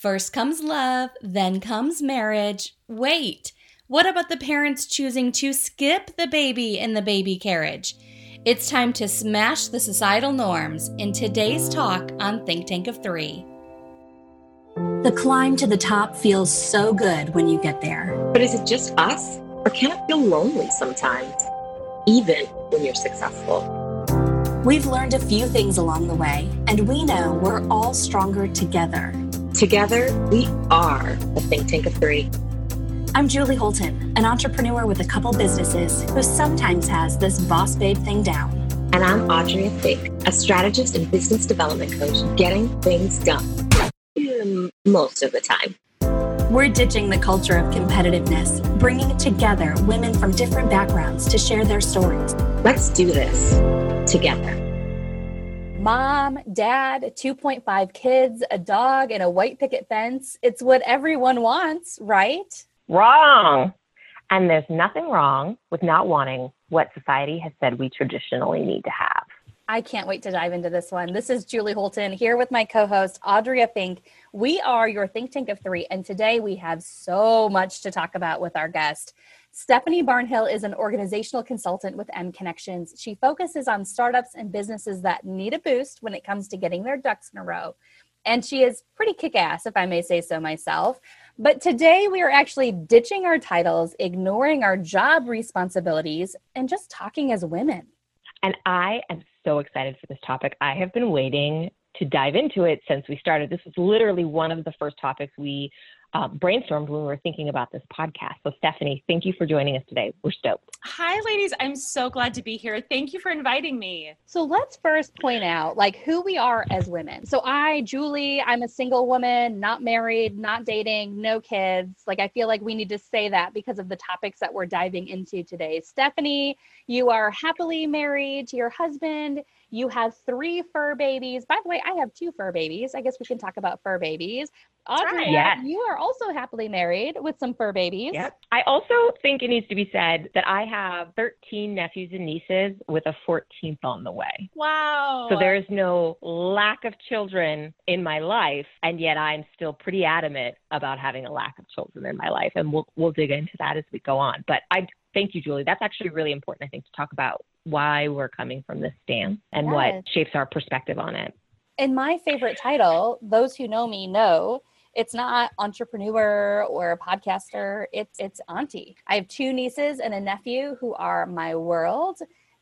First comes love, then comes marriage. Wait, what about the parents choosing to skip the baby in the baby carriage? It's time to smash the societal norms in today's talk on Think Tank of Three. The climb to the top feels so good when you get there. But is it just us? Or can it feel lonely sometimes, even when you're successful? We've learned a few things along the way, and we know we're all stronger together. Together, we are the Think Tank of Three. I'm Julie Holton, an entrepreneur with a couple businesses who sometimes has this boss babe thing down. And I'm Audrey Fink, a strategist and business development coach getting things done most of the time. We're ditching the culture of competitiveness, bringing together women from different backgrounds to share their stories. Let's do this together mom, dad, 2.5 kids, a dog, and a white picket fence. It's what everyone wants, right? Wrong. And there's nothing wrong with not wanting what society has said we traditionally need to have. I can't wait to dive into this one. This is Julie Holton here with my co host, Audria Fink. We are your think tank of three, and today we have so much to talk about with our guest. Stephanie Barnhill is an organizational consultant with M Connections. She focuses on startups and businesses that need a boost when it comes to getting their ducks in a row. And she is pretty kick ass, if I may say so myself. But today we are actually ditching our titles, ignoring our job responsibilities, and just talking as women. And I am so excited for this topic. I have been waiting to dive into it since we started. This was literally one of the first topics we uh, brainstormed when we were thinking about this podcast. So, Stephanie, thank you for joining us today. We're stoked. Hi, ladies. I'm so glad to be here. Thank you for inviting me. So, let's first point out like who we are as women. So, I, Julie, I'm a single woman, not married, not dating, no kids. Like, I feel like we need to say that because of the topics that we're diving into today. Stephanie, you are happily married to your husband. You have three fur babies. By the way, I have two fur babies. I guess we can talk about fur babies. Audrey, yes. you are also happily married with some fur babies. Yep. I also think it needs to be said that I have 13 nephews and nieces with a 14th on the way. Wow. So there is no lack of children in my life, and yet I'm still pretty adamant about having a lack of children in my life, and we'll we'll dig into that as we go on. But I thank you, Julie. That's actually really important, I think, to talk about why we're coming from this stance and yes. what shapes our perspective on it. And my favorite title, those who know me know, it's not entrepreneur or a podcaster. It's it's auntie. I have two nieces and a nephew who are my world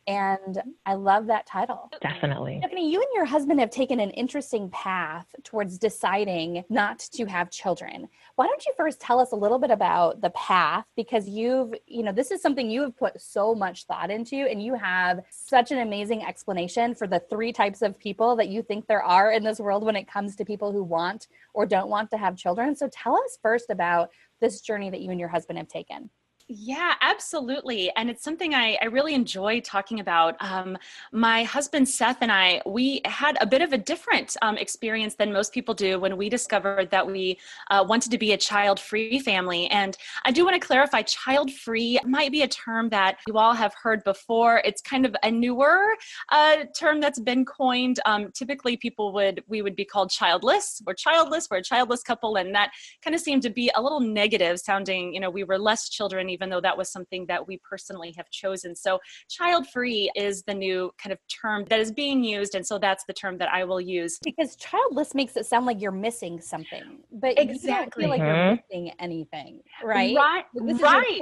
and I love that title. Definitely. Stephanie, you and your husband have taken an interesting path towards deciding not to have children. Why don't you first tell us a little bit about the path? Because you've, you know, this is something you have put so much thought into, and you have such an amazing explanation for the three types of people that you think there are in this world when it comes to people who want or don't want to have children. So tell us first about this journey that you and your husband have taken. Yeah, absolutely. And it's something I, I really enjoy talking about. Um, my husband, Seth, and I, we had a bit of a different um, experience than most people do when we discovered that we uh, wanted to be a child free family. And I do want to clarify child free might be a term that you all have heard before. It's kind of a newer uh, term that's been coined. Um, typically, people would, we would be called childless. We're childless, we're a childless couple. And that kind of seemed to be a little negative sounding, you know, we were less children even though that was something that we personally have chosen. So, child free is the new kind of term that is being used. And so that's the term that I will use. Because childless makes it sound like you're missing something, but exactly. you don't feel like mm-hmm. you're missing anything, right? Right. This right.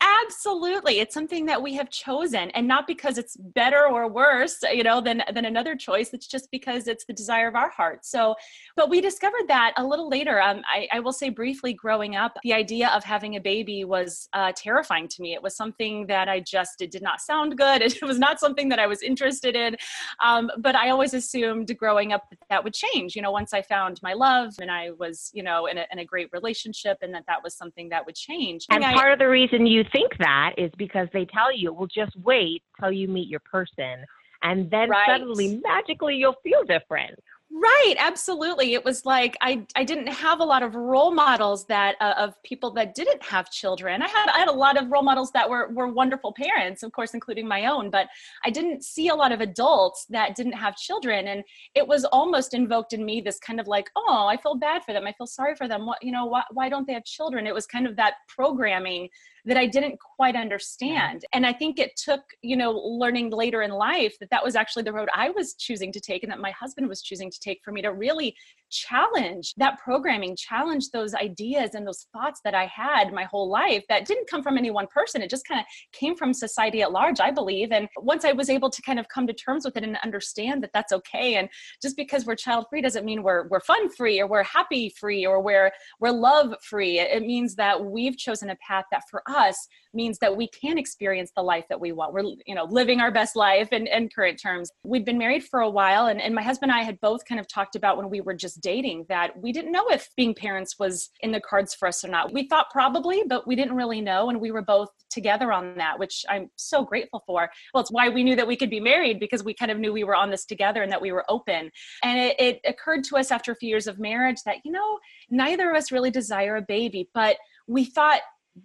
Absolutely. It's something that we have chosen and not because it's better or worse, you know, than than another choice. It's just because it's the desire of our heart. So, but we discovered that a little later. Um, I, I will say briefly growing up, the idea of having a baby was uh, terrifying to me. It was something that I just, it did not sound good. It was not something that I was interested in. Um, but I always assumed growing up that that would change, you know, once I found my love and I was, you know, in a, in a great relationship and that that was something that would change. And, and part I, of the reason you think that is because they tell you, well, just wait till you meet your person. And then right. suddenly, magically, you'll feel different. Right, absolutely. It was like I I didn't have a lot of role models that uh, of people that didn't have children. I had I had a lot of role models that were were wonderful parents, of course, including my own, but I didn't see a lot of adults that didn't have children, and it was almost invoked in me this kind of like, oh, I feel bad for them, I feel sorry for them. What you know, why why don't they have children? It was kind of that programming that I didn't quite understand. And I think it took, you know, learning later in life that that was actually the road I was choosing to take and that my husband was choosing to take for me to really challenge that programming, challenge those ideas and those thoughts that I had my whole life that didn't come from any one person. It just kind of came from society at large, I believe. And once I was able to kind of come to terms with it and understand that that's okay. And just because we're child free doesn't mean we're, we're fun free or we're happy free or we're, we're love free. It means that we've chosen a path that for us means that we can experience the life that we want. We're, you know, living our best life in, in current terms. We'd been married for a while and, and my husband and I had both kind of talked about when we were just dating that we didn't know if being parents was in the cards for us or not. We thought probably, but we didn't really know. And we were both together on that, which I'm so grateful for. Well, it's why we knew that we could be married because we kind of knew we were on this together and that we were open. And it, it occurred to us after a few years of marriage that, you know, neither of us really desire a baby, but we thought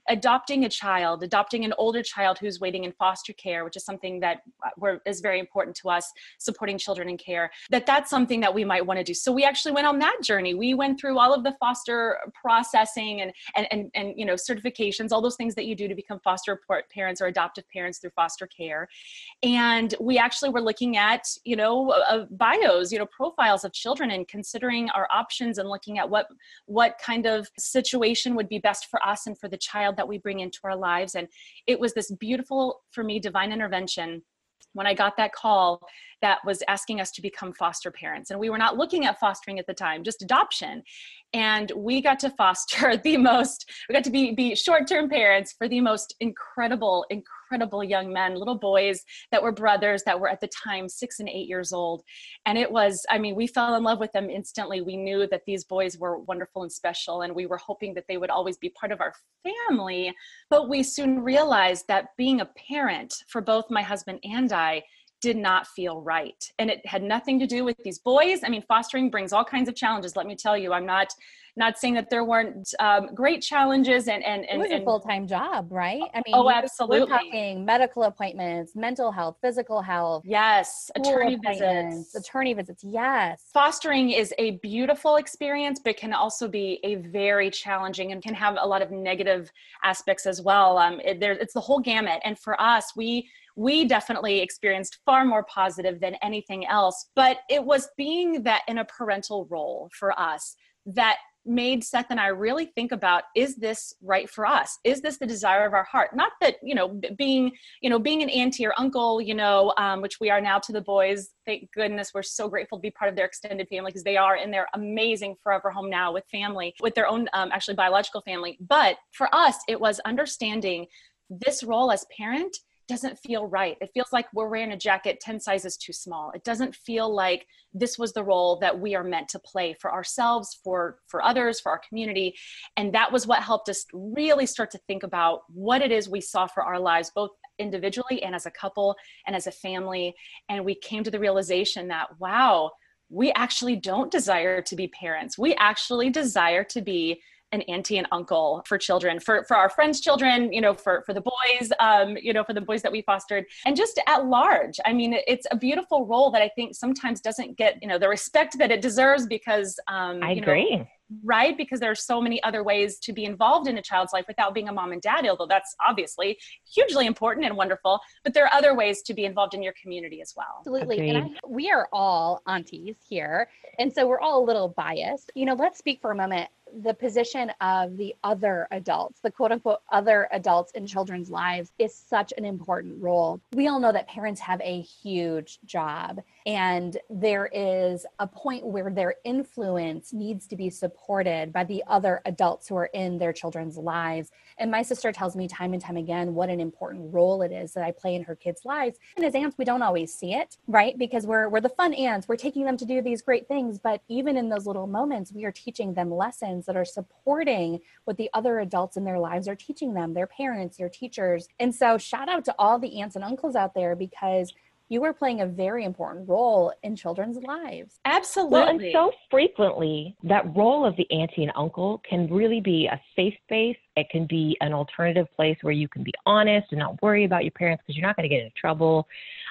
adopting a child, adopting an older child who's waiting in foster care, which is something that uh, is very important to us, supporting children in care, that that's something that we might want to do. So we actually went on that journey. We went through all of the foster processing and, and, and, and you know, certifications, all those things that you do to become foster parents or adoptive parents through foster care. And we actually were looking at, you know, uh, bios, you know, profiles of children and considering our options and looking at what, what kind of situation would be best for us and for the child child that we bring into our lives. And it was this beautiful, for me, divine intervention when I got that call that was asking us to become foster parents. And we were not looking at fostering at the time, just adoption. And we got to foster the most, we got to be, be short term parents for the most incredible, incredible young men, little boys that were brothers that were at the time six and eight years old. And it was, I mean, we fell in love with them instantly. We knew that these boys were wonderful and special, and we were hoping that they would always be part of our family. But we soon realized that being a parent for both my husband and I, did not feel right. And it had nothing to do with these boys. I mean, fostering brings all kinds of challenges. Let me tell you, I'm not not saying that there weren't um, great challenges and and and, it was and, a full-time job right? I mean oh absolutely we're talking medical appointments mental health physical health yes attorney visits. attorney visits yes. Fostering is a beautiful experience but can also be a very challenging and can have a lot of negative aspects as well. Um, it, there, it's the whole gamut. And for us we we definitely experienced far more positive than anything else. But it was being that in a parental role for us that made Seth and I really think about is this right for us? Is this the desire of our heart? Not that, you know, being, you know, being an auntie or uncle, you know, um, which we are now to the boys. Thank goodness we're so grateful to be part of their extended family because they are in their amazing forever home now with family, with their own um, actually biological family. But for us, it was understanding this role as parent doesn't feel right. It feels like we're wearing a jacket 10 sizes too small. It doesn't feel like this was the role that we are meant to play for ourselves, for for others, for our community. And that was what helped us really start to think about what it is we saw for our lives both individually and as a couple and as a family. And we came to the realization that wow, we actually don't desire to be parents. We actually desire to be an auntie and uncle for children for for our friends children you know for for the boys um you know for the boys that we fostered. And just at large i mean it's a beautiful role that i think sometimes doesn't get you know the respect that it deserves because um i agree know, right? Because there are so many other ways to be involved in a child's life without being a mom and dad although that's obviously hugely important and wonderful but there are other ways to be involved in your community as well. Absolutely. And I, we are all aunties here and so we're all a little biased. You know let's speak for a moment the position of the other adults, the quote unquote other adults in children's lives, is such an important role. We all know that parents have a huge job, and there is a point where their influence needs to be supported by the other adults who are in their children's lives. And my sister tells me time and time again what an important role it is that I play in her kids' lives. And as aunts, we don't always see it, right? Because we're we're the fun aunts, we're taking them to do these great things, but even in those little moments, we are teaching them lessons that are supporting what the other adults in their lives are teaching them, their parents, their teachers. And so, shout out to all the aunts and uncles out there because you are playing a very important role in children's lives. Absolutely. Well, and so frequently, that role of the auntie and uncle can really be a safe space. It can be an alternative place where you can be honest and not worry about your parents because you're not going to get into trouble.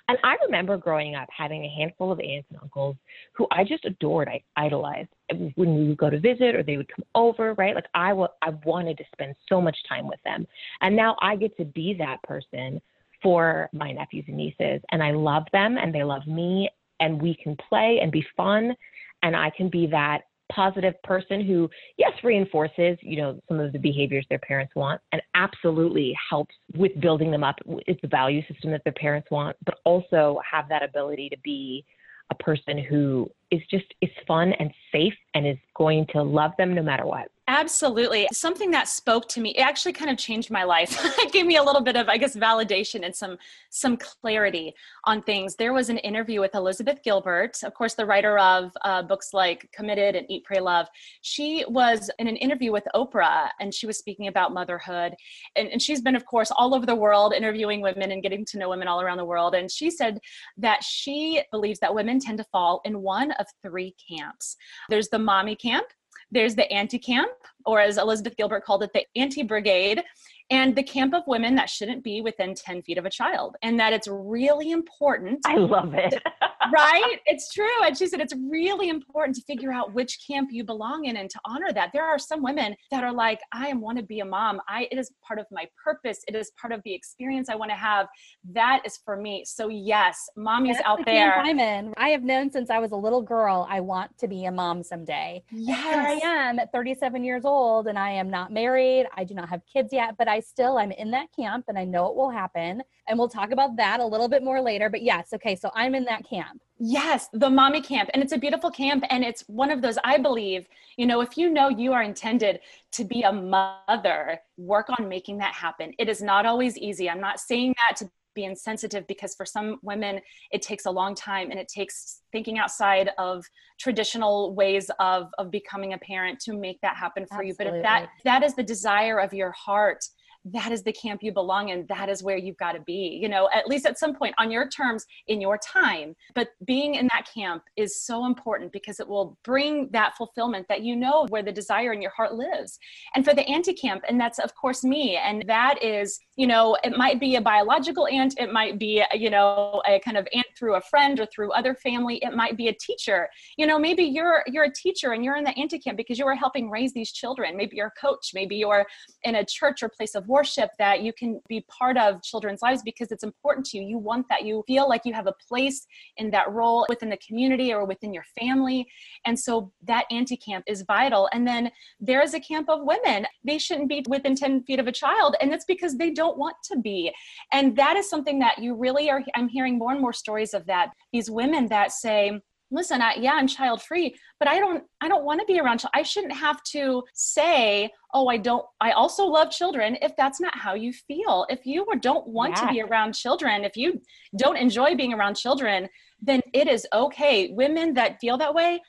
And I remember growing up having a handful of aunts and uncles who I just adored, I idolized. When we would go to visit or they would come over, right? Like I, w- I wanted to spend so much time with them. And now I get to be that person for my nephews and nieces. And I love them and they love me. And we can play and be fun. And I can be that positive person who, yes, reinforces, you know, some of the behaviors their parents want and absolutely helps with building them up. It's the value system that their parents want, but also have that ability to be a person who is just is fun and safe and is going to love them no matter what. Absolutely. Something that spoke to me, it actually kind of changed my life. it gave me a little bit of, I guess, validation and some some clarity on things. There was an interview with Elizabeth Gilbert, of course, the writer of uh, books like Committed and Eat, Pray, Love. She was in an interview with Oprah and she was speaking about motherhood. And, and she's been, of course, all over the world interviewing women and getting to know women all around the world. And she said that she believes that women tend to fall in one of three camps. There's the mommy camp, there's the auntie camp, or as Elizabeth Gilbert called it, the auntie brigade, and the camp of women that shouldn't be within 10 feet of a child, and that it's really important. I love it. right? It's true. And she said it's really important to figure out which camp you belong in and to honor that. There are some women that are like, I want to be a mom. I it is part of my purpose. It is part of the experience I want to have. That is for me. So yes, mommies That's out the there. camp I'm in. I have known since I was a little girl, I want to be a mom someday. Yes. Here I am at 37 years old and I am not married. I do not have kids yet, but I still I'm in that camp and I know it will happen. And we'll talk about that a little bit more later. But yes, okay, so I'm in that camp. Yes, the mommy camp. And it's a beautiful camp. And it's one of those, I believe, you know, if you know you are intended to be a mother, work on making that happen. It is not always easy. I'm not saying that to be insensitive because for some women, it takes a long time and it takes thinking outside of traditional ways of, of becoming a parent to make that happen for you. But if that, that is the desire of your heart, that is the camp you belong in that is where you've got to be you know at least at some point on your terms in your time. But being in that camp is so important because it will bring that fulfillment that you know where the desire in your heart lives. And for the auntie camp and that's of course me and that is you know it might be a biological aunt it might be you know a kind of aunt through a friend or through other family it might be a teacher. You know maybe you're you're a teacher and you're in the auntie camp because you are helping raise these children. Maybe you're a coach maybe you're in a church or place of worship that you can be part of children's lives because it's important to you. You want that. You feel like you have a place in that role within the community or within your family. And so that auntie camp is vital. And then there is a camp of women. They shouldn't be within 10 feet of a child. And that's because they don't want to be. And that is something that you really are, I'm hearing more and more stories of that. These women that say, listen I, yeah i'm child free but i don't i don't want to be around chil- i shouldn't have to say oh i don't i also love children if that's not how you feel. If you don't want to be around children if you don't enjoy being around children then it is okay. Women that feel that way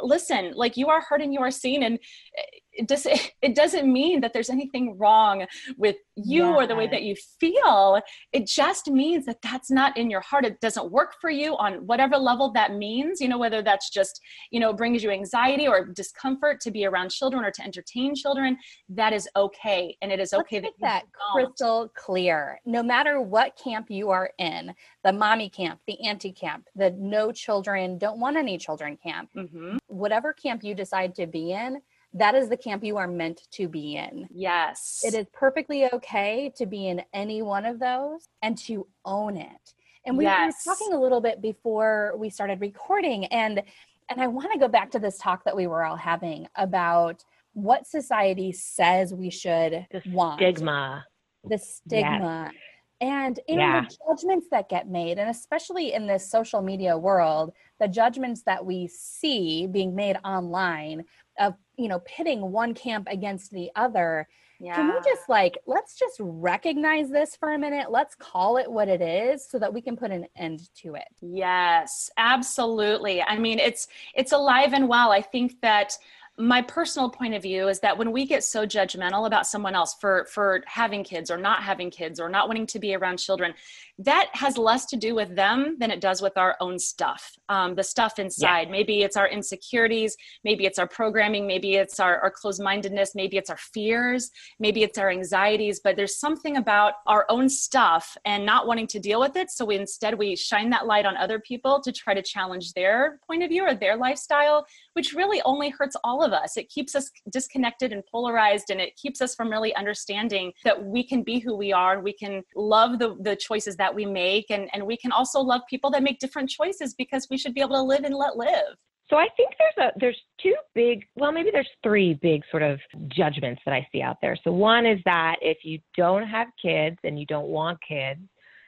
listen like you are heard and you are seen and eh, it does it doesn't mean that there's anything wrong with you or the way that you feel. It just means that that's not in your heart. It doesn't work for you on whatever level that means you know whether that's just you know brings you anxiety or discomfort to be around children or to entertain children that is okay. And it is okay Let's that that crystal clear. No matter what camp you are in, the mommy camp, the auntie camp, the no children, don't want any children camp, Mhm. whatever camp you decide to be in, that is the camp you are meant to be in. yes It is perfectly okay to be in any one of those and to own it. And we Yes. were talking a little bit before we started recording and and I want to go back to this talk that we were all having about what society says we should The want Stigma. the stigma and in Yeah. the judgments that get made and especially in this social media world the judgments that we see being made online of you know pitting one camp against the other yeah can we just like let's just recognize this for a minute let's call it what it is so that we can put an end to it Yes, absolutely. I mean, it's it's alive and well. I think that my personal point of view is that when we get so judgmental about someone else for for having kids or not having kids or not wanting to be around children that has less to do with them than it does with our own stuff. Um, the stuff inside. Yeah. maybe it's our insecurities maybe it's our programming maybe it's our, our closed-mindedness maybe it's our fears maybe it's our anxieties but there's something about our own stuff and not wanting to deal with it. So we instead we shine that light on other people to try to challenge their point of view or their lifestyle which really only hurts all of us. It keeps us disconnected and polarized and it keeps us from really understanding that we can be who we are. And we can love the, the choices that we make and, and we can also love people that make different choices because we should be able to live and let live. So I think there's a there's two big well maybe there's three big sort of judgments that I see out there. So one is that if you don't have kids and you don't want kids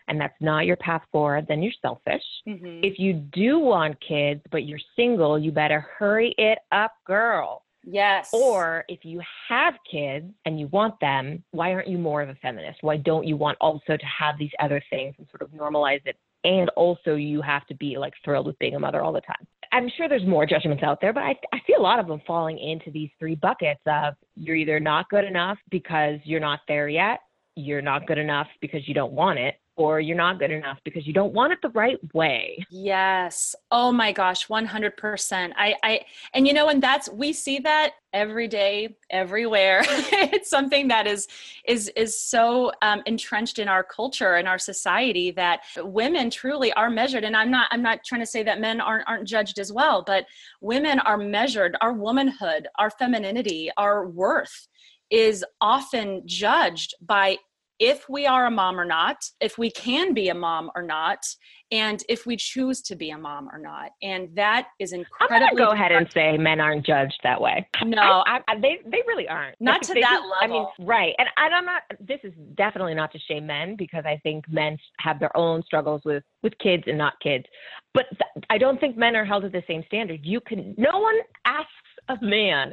and that's not your path forward, then you're selfish. Mm-hmm. If you do want kids but you're single, you better hurry it up, girl. Yes. Or if you have kids and you want them, why aren't you more of a feminist? Why don't you want also to have these other things and sort of normalize it? And also, you have to be like thrilled with being a mother all the time. I'm sure there's more judgments out there, but I, I see a lot of them falling into these three buckets of you're either not good enough because you're not there yet, you're not good enough because you don't want it, or you're not good enough because you don't want it the right way. Yes. Oh my gosh, 100%. I I and you know and that's we see that every day everywhere. it's something that is is is so um, entrenched in our culture and our society that women truly are measured and I'm not I'm not trying to say that men aren't aren't judged as well, but women are measured our womanhood, our femininity, our worth is often judged by if we are a mom or not, if we can be a mom or not, and if we choose to be a mom or not. And that is incredibly. I'm going to go ahead and say men aren't judged that way. No, I, I, they they really aren't. Not to that level. I mean, right. And I'm not. This is definitely not to shame men because I think men have their own struggles with with kids and not kids. But th- I don't think men are held to the same standard. You can. No one asks a man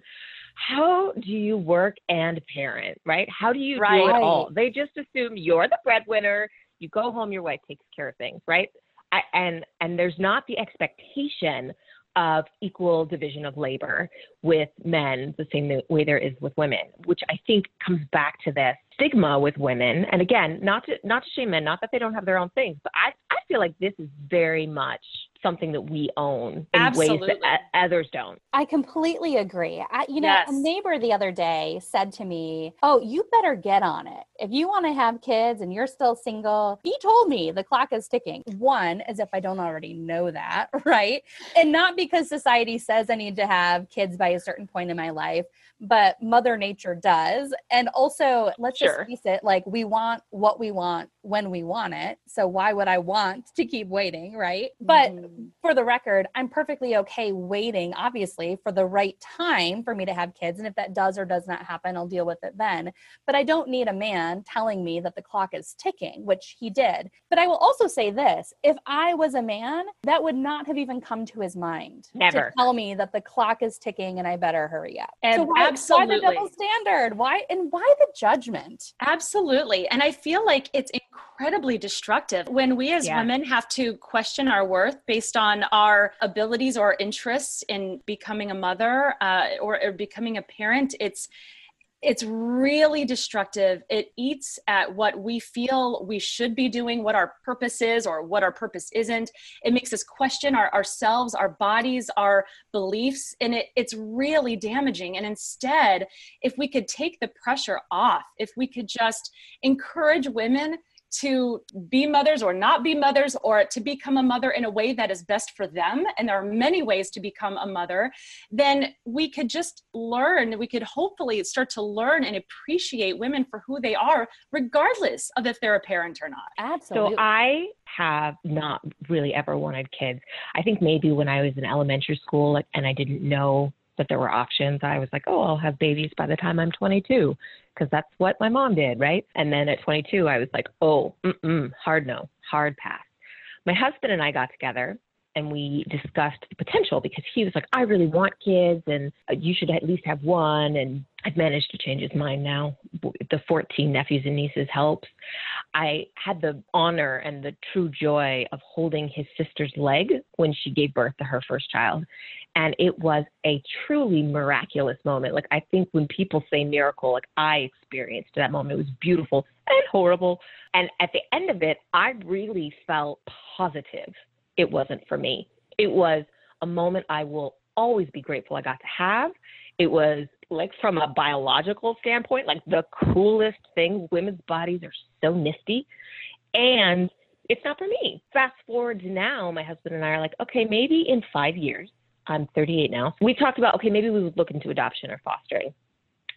how do you work and parent, right? How do you right. do it all? They just assume you're the breadwinner. You go home, your wife takes care of things, right? I, and and there's not the expectation of equal division of labor with men the same way there is with women, which I think comes back to this stigma with women. And again, not to not to shame men, not that they don't have their own things, but I I feel like this is very much something that we own in Absolutely. ways that others don't. I completely agree. I, you know, yes. a neighbor the other day said to me, "Oh, you better get on it. If you want to have kids and you're still single, he told me the clock is ticking." One, as if I don't already know that, right? And not because society says I need to have kids by a certain point in my life, but Mother Nature does. And also, let's sure. just face it, like we want what we want when we want it. So why would I want to keep waiting, right? But mm-hmm. for the record, I'm perfectly okay waiting, obviously, for the right time for me to have kids. And if that does or does not happen, I'll deal with it then. But I don't need a man telling me that the clock is ticking, which he did. But I will also say this if I was a man, that would not have even come to his mind Never. to tell me that the clock is ticking and I better hurry up. And so why, absolutely. why the double standard? Why and why the judgment? Absolutely. And I feel like it's incredibly destructive when we as yeah. women have to question our worth based on our abilities or interests in becoming a mother uh, or, or becoming a parent. It's it's really destructive. It eats at what we feel we should be doing, what our purpose is, or what our purpose isn't. It makes us question our, ourselves, our bodies, our beliefs, and it, it's really damaging. And instead, if we could take the pressure off, if we could just encourage women to be mothers or not be mothers or to become a mother in a way that is best for them and there are many ways to become a mother then we could just learn we could hopefully start to learn and appreciate women for who they are regardless of if they're a parent or not. Absolutely so i have not really ever wanted kids. I think maybe when i was in elementary school and i didn't know that there were options. I was like, oh, I'll have babies by the time I'm 22 because that's what my mom did, right? And then at 22, I was like, oh, mm-mm, hard no, hard pass. My husband and I got together and we discussed the potential because he was like, I really want kids and uh, you should at least have one. And I've managed to change his mind now. The 14 nephews and nieces helps. I had the honor and the true joy of holding his sister's leg when she gave birth to her first child. And it was a truly miraculous moment. Like, I think when people say miracle, like I experienced that moment, it was beautiful and horrible. And at the end of it, I really felt positive it wasn't for me. It was a moment I will always be grateful I got to have. It was like from a biological standpoint, like the coolest thing. Women's bodies are so nifty. And it's not for me. Fast forward to now, my husband and I are like, okay, maybe in five years, I'm 38 now. We talked about, okay, maybe we would look into adoption or fostering.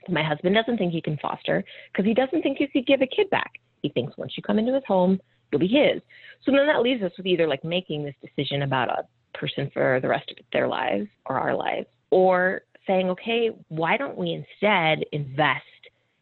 My husband doesn't think he can foster because he doesn't think he could give a kid back. He thinks once you come into his home, you'll be his. So then that leaves us with either like making this decision about a person for the rest of their lives or our lives, or saying, okay, why don't we instead invest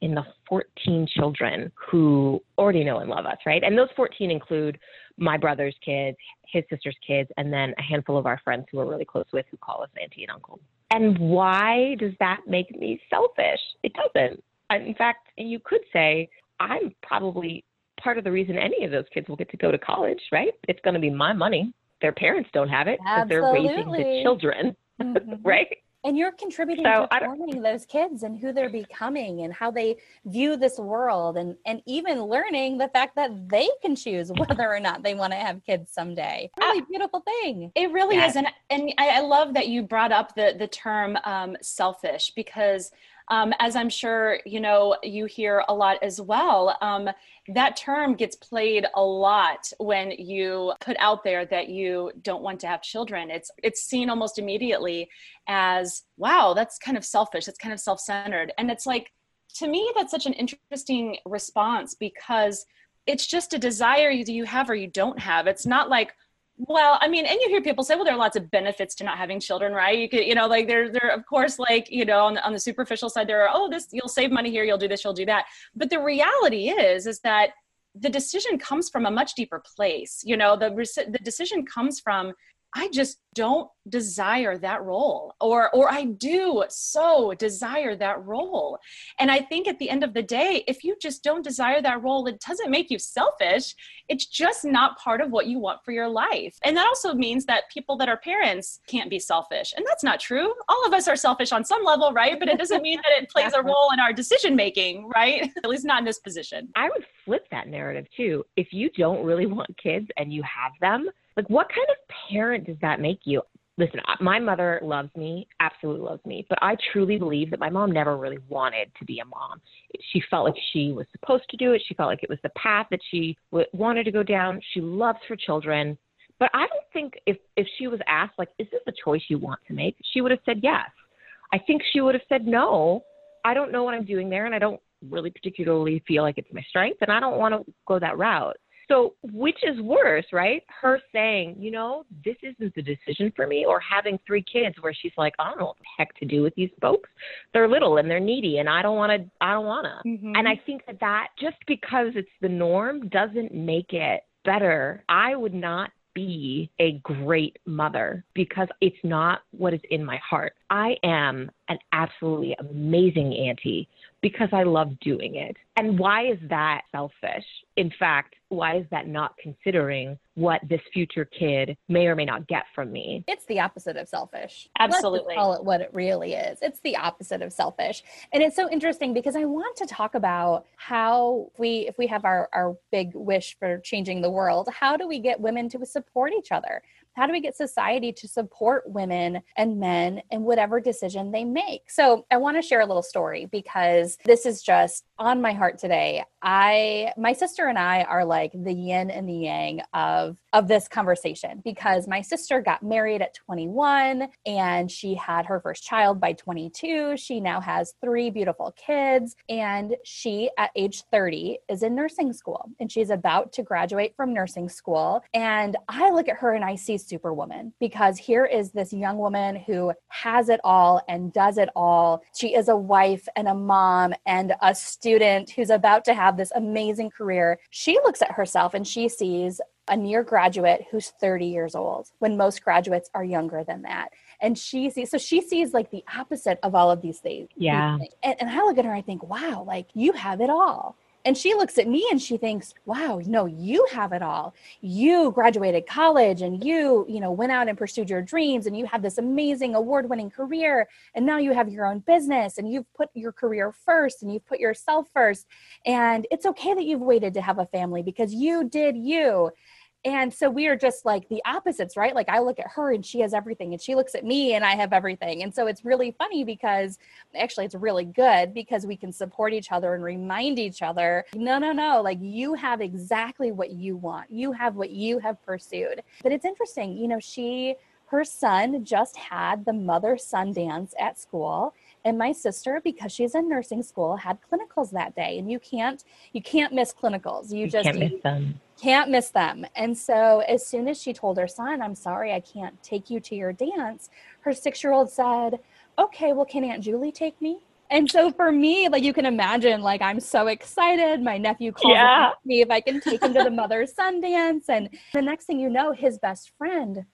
in the 14 children who already know and love us, right? And those 14 include my brother's kids, his sister's kids, and then a handful of our friends who we're really close with who call us auntie and uncle. And why does that make me selfish? It doesn't. In fact, you could say I'm probably part of the reason any of those kids will get to go to college, right? It's going to be my money. Their parents don't have it because they're raising the children, mm-hmm. right? And you're contributing so to forming those kids and who they're becoming and how they view this world and and even learning the fact that they can choose whether or not they want to have kids someday. Really uh, beautiful thing. It really yes. is. And and I, I, love that you brought up the the term um, selfish because um, as I'm sure you know, you hear a lot as well. Um, that term gets played a lot when you put out there that you don't want to have children. It's it's seen almost immediately as wow, that's kind of selfish. That's kind of self-centered, and it's like to me that's such an interesting response because it's just a desire you have or you don't have. It's not like well, I mean, and you hear people say, well, there are lots of benefits to not having children, right? You could, you know, like there, there, of course, like, you know, on the, on the superficial side, there are, oh, this, you'll save money here, you'll do this, you'll do that. But the reality is, is that the decision comes from a much deeper place. You know, the, the decision comes from I just don't desire that role or or I do so desire that role. And I think at the end of the day if you just don't desire that role it doesn't make you selfish. It's just not part of what you want for your life. And that also means that people that are parents can't be selfish. And that's not true. All of us are selfish on some level, right? But it doesn't mean that it plays a role in our decision making, right? at least not in this position. I would flip that narrative too. If you don't really want kids and you have them, like, what kind of parent does that make you? Listen, my mother loves me, absolutely loves me, but I truly believe that my mom never really wanted to be a mom. She felt like she was supposed to do it. She felt like it was the path that she w- wanted to go down. She loves her children. But I don't think if, if she was asked, like, is this a choice you want to make? She would have said yes. I think she would have said no. I don't know what I'm doing there, and I don't really particularly feel like it's my strength, and I don't want to go that route. So, which is worse, right? Her saying, you know, this isn't the decision for me, or having three kids where she's like, I don't know what the heck to do with these folks. They're little and they're needy, and I don't want to, I don't want to. Mm-hmm. And I think that that just because it's the norm doesn't make it better. I would not be a great mother because it's not what is in my heart. I am an absolutely amazing auntie because I love doing it. And why is that selfish? In fact, why is that not considering what this future kid may or may not get from me? It's the opposite of selfish. Absolutely. Let's call it what it really is. It's the opposite of selfish. And it's so interesting because I want to talk about how we if we have our our big wish for changing the world, how do we get women to support each other? How do we get society to support women and men in whatever decision they make? So, I want to share a little story because this is just on my heart today. I my sister and I are like the yin and the yang of of this conversation because my sister got married at 21 and she had her first child by 22. She now has three beautiful kids and she at age 30 is in nursing school and she's about to graduate from nursing school and I look at her and I see superwoman because here is this young woman who has it all and does it all. She is a wife and a mom and a student who's about to have this amazing career. She looks at herself and she sees a near graduate who's 30 years old when most graduates are younger than that. And she sees, so she sees like the opposite of all of these things. Yeah. And, and I look at her, I think, wow, like you have it all. And she looks at me and she thinks, wow, no, you have it all. You graduated college and you, you know, went out and pursued your dreams and you have this amazing award winning career. And now you have your own business and you've put your career first and you've put yourself first. And it's okay that you've waited to have a family because you did you and so we are just like the opposites right? Like i look at her and she has everything and she looks at me and i have everything. And so it's really funny because actually it's really good because we can support each other and remind each other no no no like you have exactly what you want. You have what you have pursued. But it's interesting you know she her son just had the mother son dance at school and my sister because she's in nursing school had clinicals that day and you can't you can't miss clinicals. You, You just can't miss them. can't miss them. And so as soon as she told her son i'm sorry i can't take you to your dance her six year old said okay well can aunt julie take me? And so for me like you can imagine like i'm so excited. My nephew calls Yeah. me if i can take him to the mother son dance and the next thing you know his best friend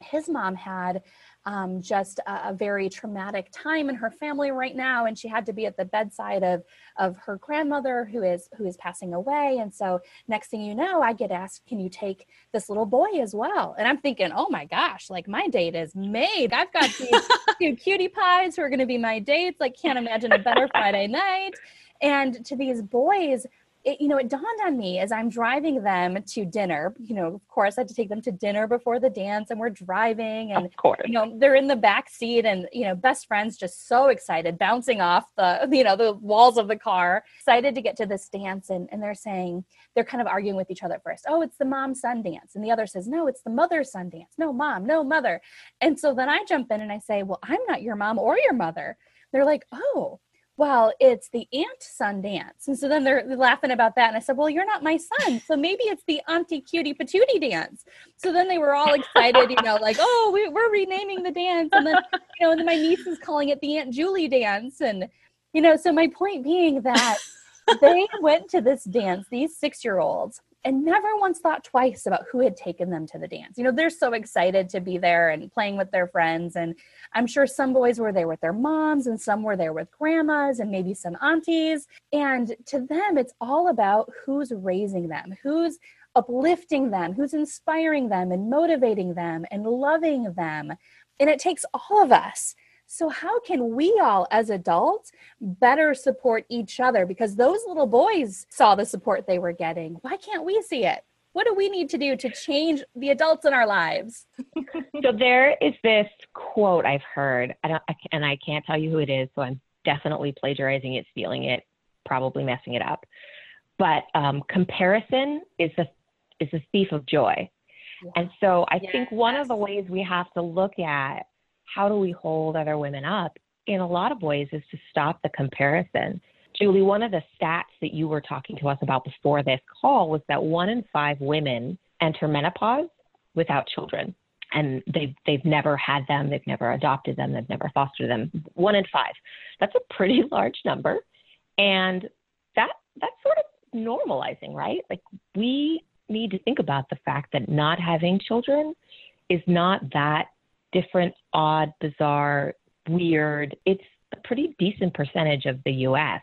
his mom had um, just a, a very traumatic time in her family right now and she had to be at the bedside of of her grandmother who is who is passing away. And so next thing you know i get asked can you take this little boy as well? And i'm thinking oh my gosh like my date is made i've got these two cutie pies who are going to be my dates. Like can't imagine a better friday night. And to these boys it, you know, it dawned on me as I'm driving them to dinner. You know, of course, I had to take them to dinner before the dance, and we're driving, and Of course. you know, they're in the back seat, and you know, best friends just so excited, bouncing off the you know the walls of the car, excited to get to this dance, and and they're saying they're kind of arguing with each other first. Oh, it's the mom son dance, and the other says, no, it's the mother son dance. No, mom, no mother, and so then I jump in and I say, well, I'm not your mom or your mother. They're like, oh well, it's the aunt son dance. And so then they're laughing about that. And I said, well, you're not my son. So maybe it's the auntie cutie patootie dance. So then they were all excited, you know, like, oh, we, we're renaming the dance. And then, you know, and then my niece is calling it the Aunt Julie dance. And, you know, so my point being that they went to this dance, these six year olds, and never once thought twice about who had taken them to the dance. You know, they're so excited to be there and playing with their friends. And I'm sure some boys were there with their moms and some were there with grandmas and maybe some aunties. And to them, it's all about who's raising them, who's uplifting them, who's inspiring them and motivating them and loving them. And it takes all of us. So, how can we all as adults better support each other? Because those little boys saw the support they were getting. Why can't we see it? What do we need to do to change the adults in our lives? so there is this quote I've heard, I don't, I, and I can't tell you who it is, so I'm definitely plagiarizing it, stealing it, probably messing it up. But um, comparison is the is the thief of joy, and so I think one of the ways we have to look at how do we hold other women up in a lot of ways is to stop the comparison. Julie, one of the stats that you were talking to us about before this call was that one in five women enter menopause without children. And they've, they've never had them, they've never adopted them, they've never fostered them. One in five. That's a pretty large number. And that that's sort of normalizing, right? Like we need to think about the fact that not having children is not that different, odd, bizarre, weird. It's a pretty decent percentage of the US.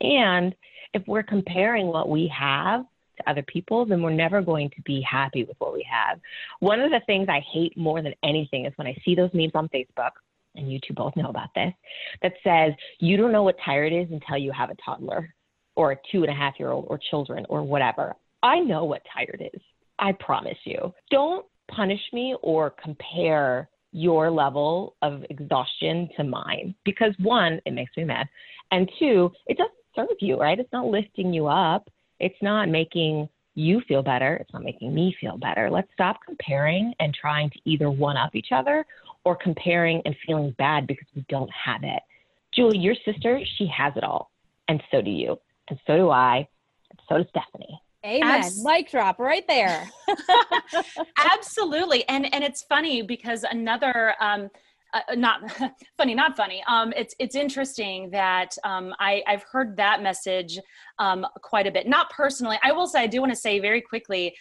And if we're comparing what we have to other people, then we're never going to be happy with what we have. One of the things I hate more than anything is when I see those memes on Facebook, and you two both know about this, that says, you don't know what tired is until you have a toddler or a two and a half year old or children or whatever. I know what tired is. I promise you. Don't punish me or compare your level of exhaustion to mine because one, it makes me mad. And two, it doesn't serve you, right? It's not lifting you up. It's not making you feel better. It's not making me feel better. Let's stop comparing and trying to either one up each other or comparing and feeling bad because we don't have it. Julie, your sister, she has it all. And so do you. And so do I. And so does Stephanie. Amen. Abs- Mic drop right there. Absolutely, and and it's funny because another um, uh, not funny, not funny. Um, it's it's interesting that um, I I've heard that message um, quite a bit. Not personally, I will say I do want to say very quickly.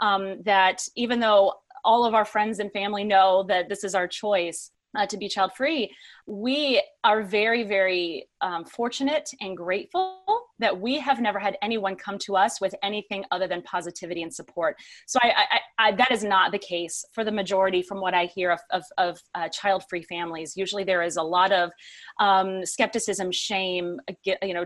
um, that even though all of our friends and family know that this is our choice uh, to be child free, we are very, very um, fortunate and grateful that we have never had anyone come to us with anything other than positivity and support. So I, I, I that is not the case for the majority from what I hear of, of, of uh, child-free families. Usually there is a lot of um, skepticism, shame, you know,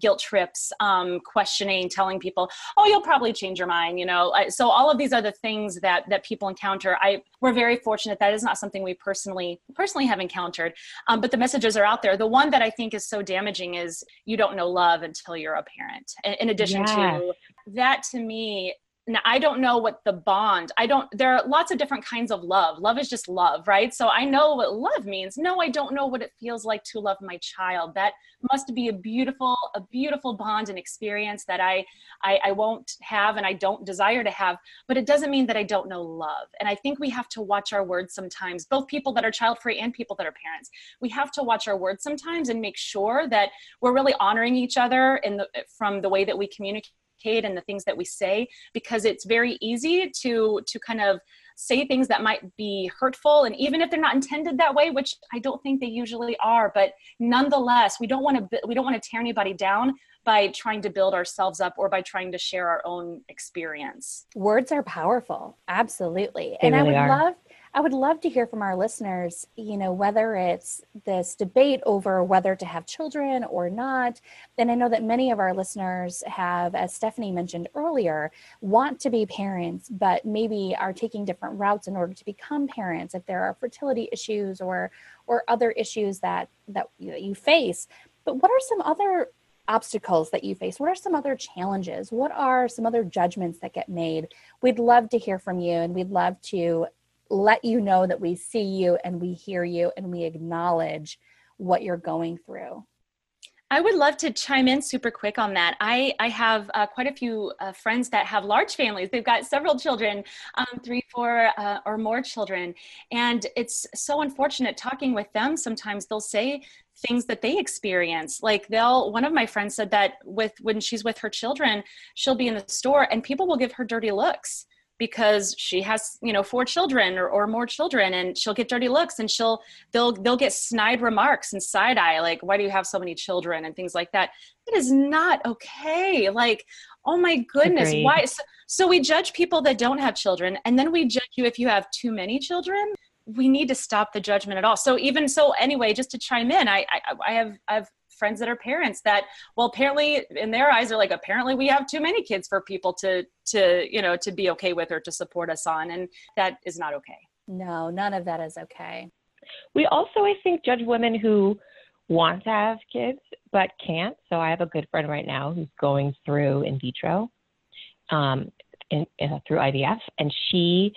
guilt trips, um, questioning, telling people, "Oh, you'll probably change your mind," you know. So all of these are the things that that people encounter. I we're very fortunate that is not something we personally personally have encountered. Um, but the messages are out there. The one that I think is so damaging is you don't know love until you're a parent. In addition yes. to that, to me, now i don't know what the bond i don't there are lots of different kinds of love. Love is just love right? So i know what love means. No i don't know what it feels like to love my child. That must be a beautiful a beautiful bond and experience that I, I i won't have and i don't desire to have but it doesn't mean that i don't know love. And i think we have to watch our words sometimes both people that are child free and people that are parents. We have to watch our words sometimes and make sure that we're really honoring each other in the from the way that we communicate and the things that we say because it's very easy to to kind of say things that might be hurtful and even if they're not intended that way which i don't think they usually are but nonetheless we don't want to we don't want to tear anybody down by trying to build ourselves up or by trying to share our own experience. Words are powerful. Absolutely. They and really i would are. love I would love to hear from our listeners, you know, whether it's this debate over whether to have children or not. And I know that many of our listeners have, as Stephanie mentioned earlier, want to be parents, but maybe are taking different routes in order to become parents if there are fertility issues or or other issues that that you face. But what are some other obstacles that you face? What are some other challenges? What are some other judgments that get made? We'd love to hear from you and we'd love to let you know that we see you and we hear you and we acknowledge what you're going through. I would love to chime in super quick on that. I, I have uh, quite a few uh, friends that have large families. They've got several children, um, three, four, uh, or more children. And it's so unfortunate talking with them. Sometimes they'll say things that they experience. Like they'll, one of my friends said that with when she's with her children, she'll be in the store and people will give her dirty looks because she has you know four children or, or more children and she'll get dirty looks and she'll they'll they'll get snide remarks and side eye like why do you have so many children? and things like that. It is not okay. Like oh my goodness Agreed. why? So, so we judge people that don't have children and then we judge you if you have too many children we need to stop the judgment at all. So even so anyway just to chime in i i, I have i've friends that are parents that well apparently in their eyes are like apparently we have too many kids for people to to you know to be okay with or to support us on and that is not okay. No none of that is okay. We also i think judge women who want to have kids but can't. So i have a good friend right now who's going through in vitro um, in, uh, through ivf and she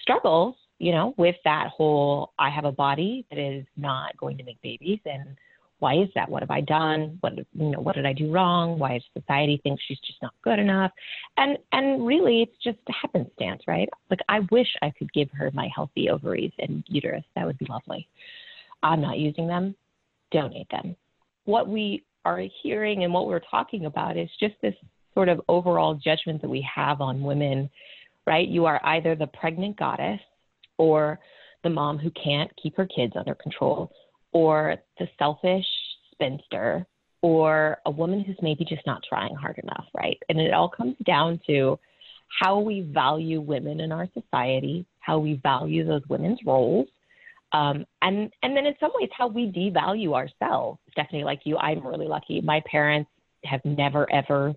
struggles you know with that whole i have a body that is not going to make babies and why is that? What have I done? What you know, what did I do wrong? Why does society think she's just not good enough? And and really it's just a happenstance, right? Like I wish I could give her my healthy ovaries and uterus. That would be lovely. I'm not using them. Donate them. What we are hearing and what we're talking about is just this sort of overall judgment that we have on women, right? You are either the pregnant goddess or the mom who can't keep her kids under control or the selfish spinster or a woman who's maybe just not trying hard enough, right? And it all comes down to how we value women in our society, how we value those women's roles, um, and and then in some ways how we devalue ourselves. Stephanie, like you, I'm really lucky. My parents have never ever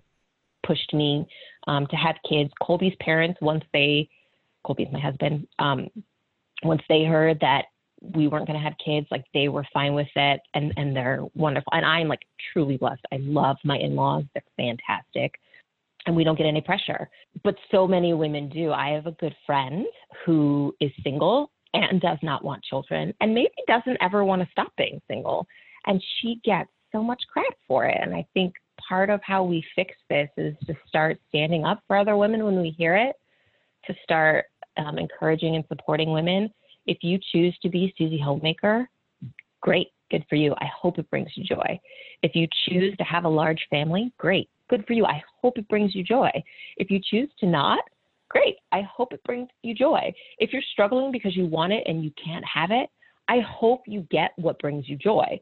pushed me um, to have kids. Colby's parents, once they, Colby's my husband, um, once they heard that we weren't going to have kids like they were fine with it and and they're wonderful. And i'm like truly blessed. I love my in-laws. They're fantastic and we don't get any pressure. But so many women do. I have a good friend who is single and does not want children and maybe doesn't ever want to stop being single and she gets so much crap for it. And i think part of how we fix this is to start standing up for other women when we hear it to start um, encouraging and supporting women if you choose to be Susie Homemaker, great, good for you. I hope it brings you joy. If you choose to have a large family, great, good for you. I hope it brings you joy. If you choose to not, great. I hope it brings you joy. If you're struggling because you want it and you can't have it, I hope you get what brings you joy.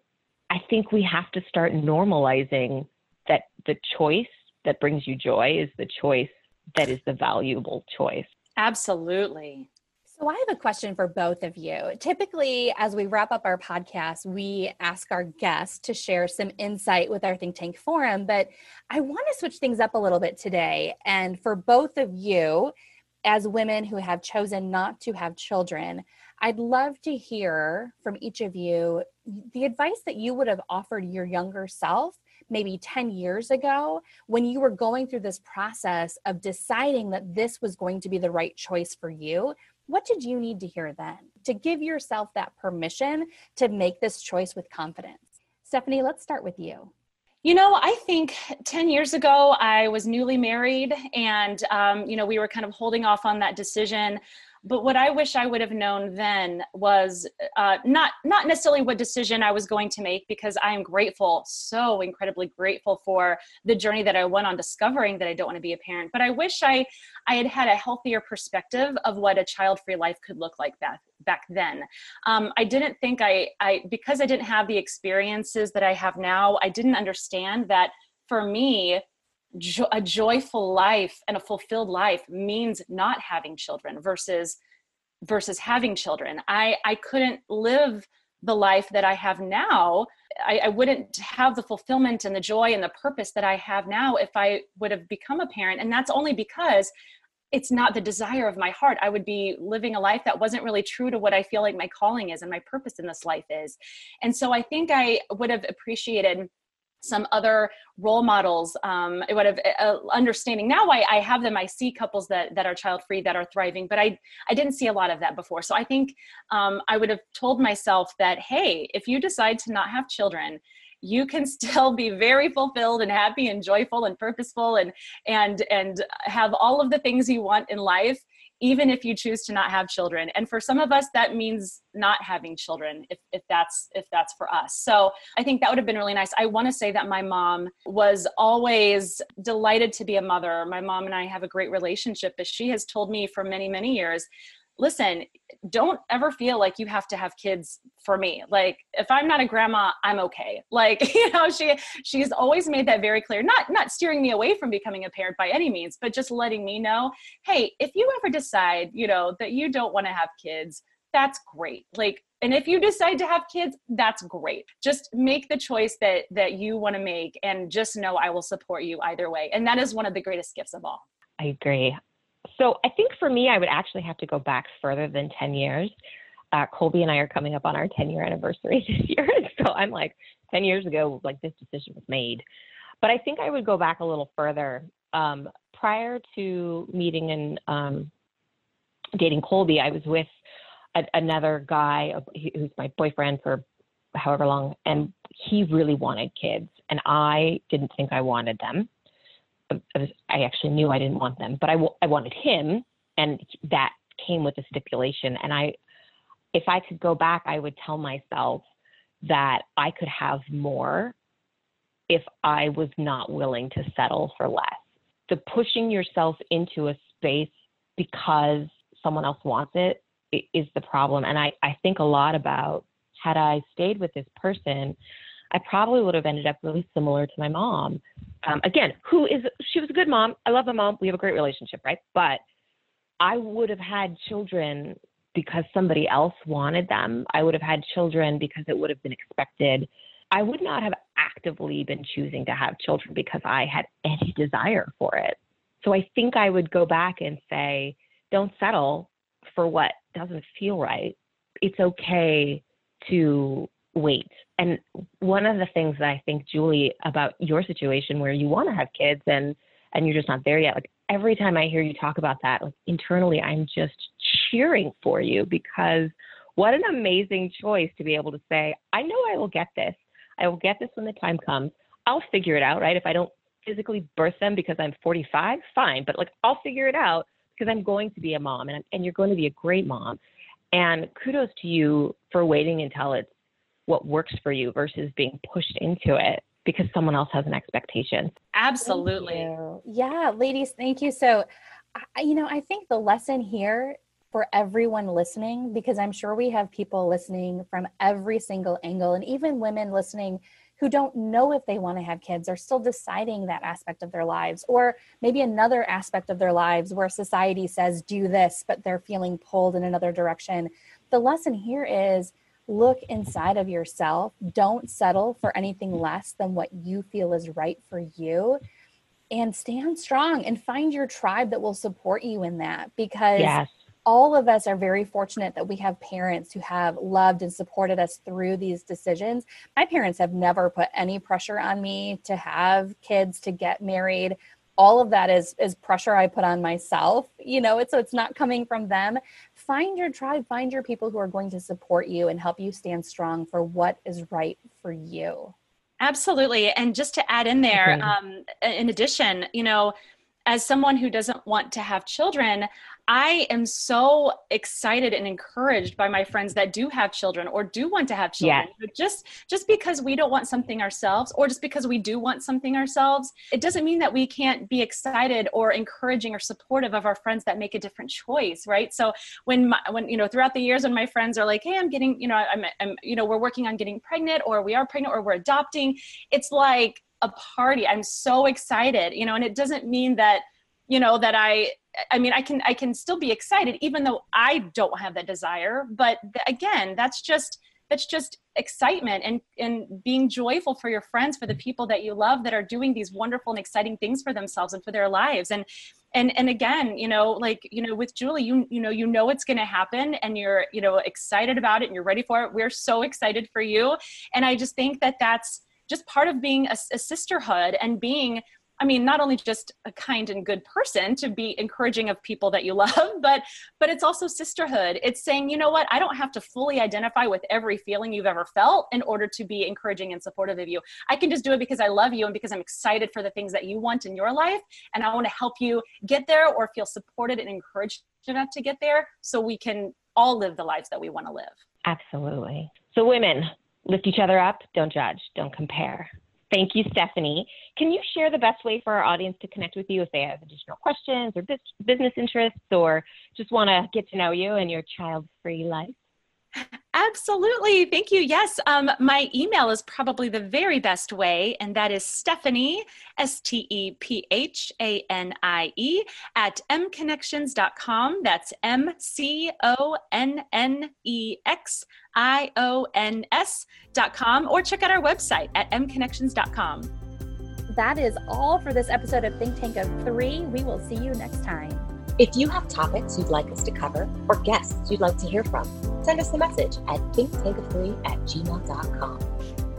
I think we have to start normalizing that the choice that brings you joy is the choice that is the valuable choice. Absolutely. So, I have a question for both of you. Typically, as we wrap up our podcast, we ask our guests to share some insight with our Think Tank Forum, but I want to switch things up a little bit today. And for both of you, as women who have chosen not to have children, I'd love to hear from each of you the advice that you would have offered your younger self maybe 10 years ago when you were going through this process of deciding that this was going to be the right choice for you what did you need to hear then to give yourself that permission to make this choice with confidence? Stephanie, let's start with you. You know, I think 10 years ago, I was newly married and, um, you know, we were kind of holding off on that decision but what i wish i would have known then was uh, not not necessarily what decision i was going to make because i am grateful so incredibly grateful for the journey that i went on discovering that i don't want to be a parent. But i wish i i had had a healthier perspective of what a child free life could look like back back then. Um, i didn't think I, I because i didn't have the experiences that i have now i didn't understand that for me jo- a joyful life and a fulfilled life means not having children versus versus having children i i couldn't live the life that i have now I, I wouldn't have the fulfillment and the joy and the purpose that i have now if i would have become a parent and that's only because it's not the desire of my heart. I would be living a life that wasn't really true to what I feel like my calling is and my purpose in this life is. And so I think I would have appreciated some other role models um, would have uh, understanding. Now I, I have them i see couples that that are child free that are thriving but i i didn't see a lot of that before. So i think um, i would have told myself that hey if you decide to not have children you can still be very fulfilled and happy and joyful and purposeful and and and have all of the things you want in life even if you choose to not have children. And for some of us that means not having children if, if that's if that's for us. So i think that would have been really nice. I want to say that my mom was always delighted to be a mother. My mom and i have a great relationship but she has told me for many many years listen, don't ever feel like you have to have kids for me. Like if I'm not a grandma, I'm okay. Like, you know, she she's always made that very clear. Not not steering me away from becoming a parent by any means, but just letting me know, hey, if you ever decide, you know, that you don't want to have kids, that's great. Like and if you decide to have kids, that's great. Just make the choice that that you want to make and just know I will support you either way. And that is one of the greatest gifts of all. I agree. So I think for me, I would actually have to go back further than 10 years. Uh, Colby and I are coming up on our 10 year anniversary this year. So I'm like, 10 years ago, like this decision was made. But I think I would go back a little further. Um, prior to meeting and um, dating Colby, I was with a, another guy who's my boyfriend for however long, and he really wanted kids, and I didn't think I wanted them. I actually knew I didn't want them, but I, I wanted him, and that came with a stipulation. And I, if I could go back, I would tell myself that I could have more if I was not willing to settle for less. The pushing yourself into a space because someone else wants it is the problem. And I, I think a lot about had I stayed with this person, I probably would have ended up really similar to my mom. Um, again, who is she was a good mom. I love my mom. We have a great relationship, right? But I would have had children because somebody else wanted them. I would have had children because it would have been expected. I would not have actively been choosing to have children because I had any desire for it. So I think I would go back and say, don't settle for what doesn't feel right. It's okay to wait. And one of the things that I think, Julie, about your situation where you want to have kids and and you're just not there yet, like every time I hear you talk about that, like internally, I'm just cheering for you because what an amazing choice to be able to say, I know I will get this. I will get this when the time comes. I'll figure it out, right? If I don't physically birth them because I'm 45, fine, but like I'll figure it out because I'm going to be a mom and, and you're going to be a great mom. And kudos to you for waiting until it's what works for you versus being pushed into it because someone else has an expectation. Absolutely. Yeah, ladies, thank you. So I, you know, I think the lesson here for everyone listening, because I'm sure we have people listening from every single angle, and even women listening who don't know if they want to have kids are still deciding that aspect of their lives or maybe another aspect of their lives where society says do this but they're feeling pulled in another direction the lesson here is look inside of yourself don't settle for anything less than what you feel is right for you and stand strong and find your tribe that will support you in that because yes all of us are very fortunate that we have parents who have loved and supported us through these decisions. My parents have never put any pressure on me to have kids, to get married. All of that is is pressure I put on myself. You know, it's so it's not coming from them. Find your tribe, find your people who are going to support you and help you stand strong for what is right for you. Absolutely. And just to add in there, um, in addition, you know, as someone who doesn't want to have children, I am so excited and encouraged by my friends that do have children or do want to have children. But just just because we don't want something ourselves or just because we do want something ourselves, it doesn't mean that we can't be excited or encouraging or supportive of our friends that make a different choice, right? So when my, when you know throughout the years when my friends are like, "Hey, I'm getting, you know, I'm, I'm you know, we're working on getting pregnant or we are pregnant or we're adopting," it's like a party. I'm so excited, you know, and it doesn't mean that you know that i i mean i can i can still be excited even though i don't have that desire but again that's just that's just excitement and and being joyful for your friends for the people that you love that are doing these wonderful and exciting things for themselves and for their lives. And and and again you know like you know with julie you you know you know it's going to happen and you're you know excited about it and you're ready for it. We're so excited for you. And i just think that that's just part of being a, a sisterhood and being I mean, not only just a kind and good person to be encouraging of people that you love, but but it's also sisterhood. It's saying, you know what, I don't have to fully identify with every feeling you've ever felt in order to be encouraging and supportive of you. I can just do it because I love you and because I'm excited for the things that you want in your life, and I want to help you get there or feel supported and encouraged enough to get there, so we can all live the lives that we want to live. Absolutely. So, women, lift each other up. Don't judge. Don't compare. Thank you, Stephanie. Can you share the best way for our audience to connect with you if they have additional questions or business interests or just want to get to know you and your child free life? Absolutely. Thank you. Yes. Um, my email is probably the very best way, and that is Stephanie, S T E P H A N I E, at mconnexions.com. That's M C O N N E X I O N S.com, or check out our website at mconnexions.com. That is all for this episode of Think Tank of Three. We will see you next time. If you have topics you'd like us to cover or guests you'd like to hear from, send us a message at thinktankof3 at gmail.com.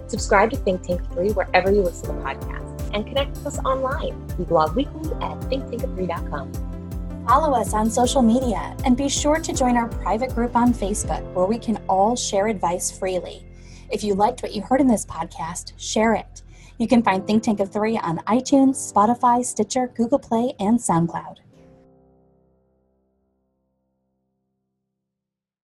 Subscribe to Think Tank 3 wherever you listen to podcasts and connect with us online. We blog weekly at thinktankof3.com. Follow us on social media and be sure to join our private group on Facebook where we can all share advice freely. If you liked what you heard in this podcast, share it. You can find Think Tank of Three on iTunes, Spotify, Stitcher, Google Play, and SoundCloud.